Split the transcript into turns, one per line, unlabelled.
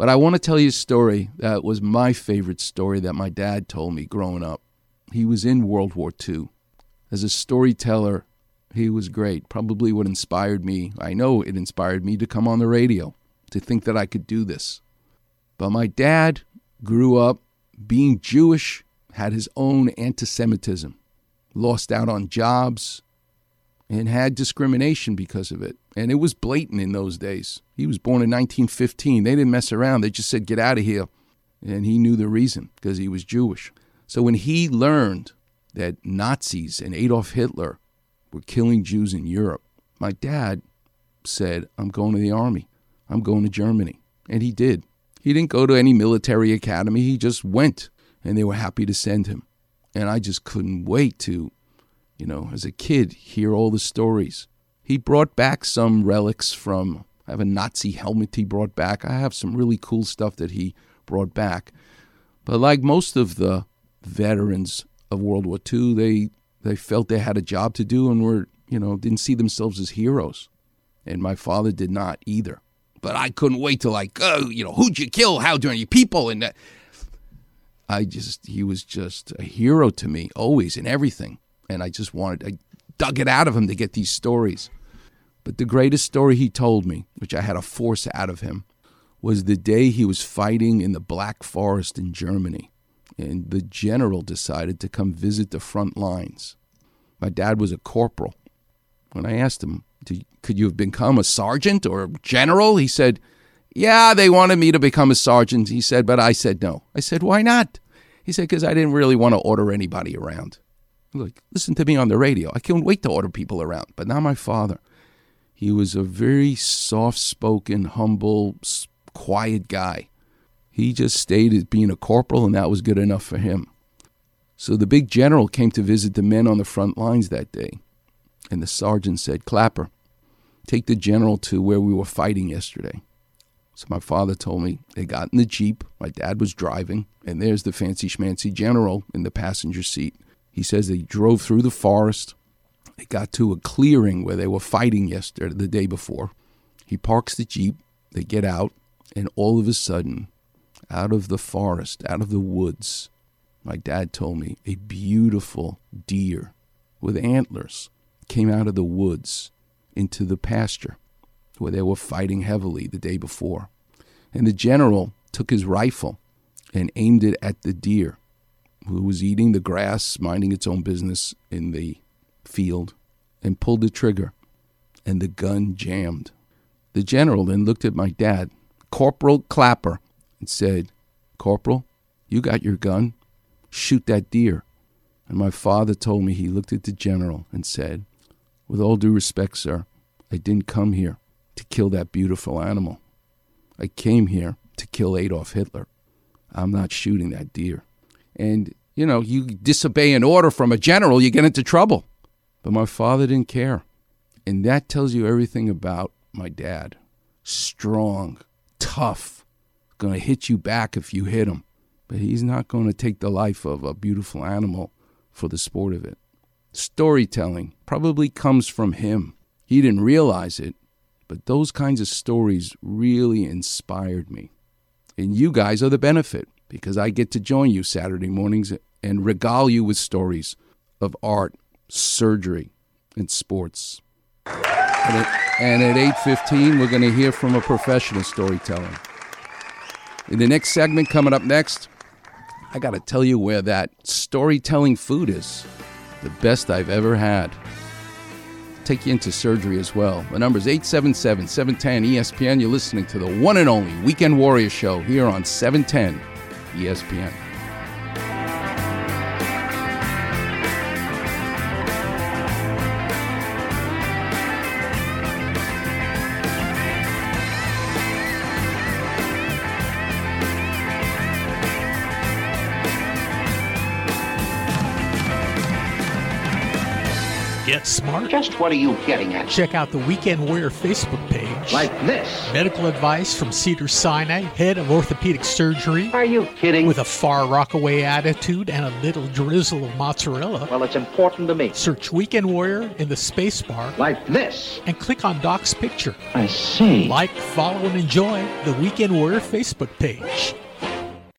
But I want to tell you a story that was my favorite story that my dad told me growing up. He was in World War II. As a storyteller, he was great. Probably what inspired me, I know it inspired me to come on the radio, to think that I could do this. But my dad grew up being Jewish, had his own anti Semitism, lost out on jobs, and had discrimination because of it. And it was blatant in those days. He was born in 1915. They didn't mess around, they just said, get out of here. And he knew the reason because he was Jewish. So when he learned that Nazis and Adolf Hitler were killing Jews in Europe, my dad said, I'm going to the army. I'm going to Germany. And he did. He didn't go to any military academy, he just went. And they were happy to send him. And I just couldn't wait to you know, as a kid, hear all the stories. He brought back some relics from, I have a Nazi helmet he brought back. I have some really cool stuff that he brought back. But like most of the veterans of World War II, they, they felt they had a job to do and were, you know, didn't see themselves as heroes. And my father did not either. But I couldn't wait to like, oh, you know, who'd you kill? How you people? And that. I just, he was just a hero to me, always in everything and I just wanted, I dug it out of him to get these stories. But the greatest story he told me, which I had to force out of him, was the day he was fighting in the Black Forest in Germany. And the general decided to come visit the front lines. My dad was a corporal. When I asked him, could you have become a sergeant or a general? He said, Yeah, they wanted me to become a sergeant. He said, but I said no. I said, Why not? He said, Because I didn't really want to order anybody around. Like, listen to me on the radio. I can't wait to order people around. But not my father. He was a very soft spoken, humble, quiet guy. He just stayed as being a corporal, and that was good enough for him. So the big general came to visit the men on the front lines that day. And the sergeant said, Klapper, take the general to where we were fighting yesterday. So my father told me they got in the Jeep. My dad was driving, and there's the fancy schmancy general in the passenger seat. He says they drove through the forest. They got to a clearing where they were fighting yesterday, the day before. He parks the Jeep. They get out, and all of a sudden, out of the forest, out of the woods, my dad told me a beautiful deer with antlers came out of the woods into the pasture where they were fighting heavily the day before. And the general took his rifle and aimed it at the deer who was eating the grass, minding its own business in the field, and pulled the trigger, and the gun jammed. The general then looked at my dad, Corporal Klapper, and said, Corporal, you got your gun. Shoot that deer. And my father told me he looked at the general and said, With all due respect, sir, I didn't come here to kill that beautiful animal. I came here to kill Adolf Hitler. I'm not shooting that deer. And, you know, you disobey an order from a general, you get into trouble. But my father didn't care. And that tells you everything about my dad. Strong, tough, going to hit you back if you hit him. But he's not going to take the life of a beautiful animal for the sport of it. Storytelling probably comes from him. He didn't realize it, but those kinds of stories really inspired me. And you guys are the benefit because I get to join you Saturday mornings and regale you with stories of art, surgery, and sports. And at, and at 8.15, we're going to hear from a professional storyteller. In the next segment coming up next, I got to tell you where that storytelling food is. The best I've ever had. Take you into surgery as well. The number is 877 710 ESPN. You're listening to the one and only Weekend Warrior Show here on 710 ESPN.
Get smart.
Just what are you getting at?
Check out the Weekend Warrior Facebook page.
Like this.
Medical advice from Cedars-Sinai, head of orthopedic surgery.
Are you kidding?
With a Far Rockaway attitude and a little drizzle of mozzarella.
Well, it's important to me.
Search Weekend Warrior in the space bar.
Like this.
And click on Doc's picture.
I see.
Like, follow, and enjoy the Weekend Warrior Facebook page.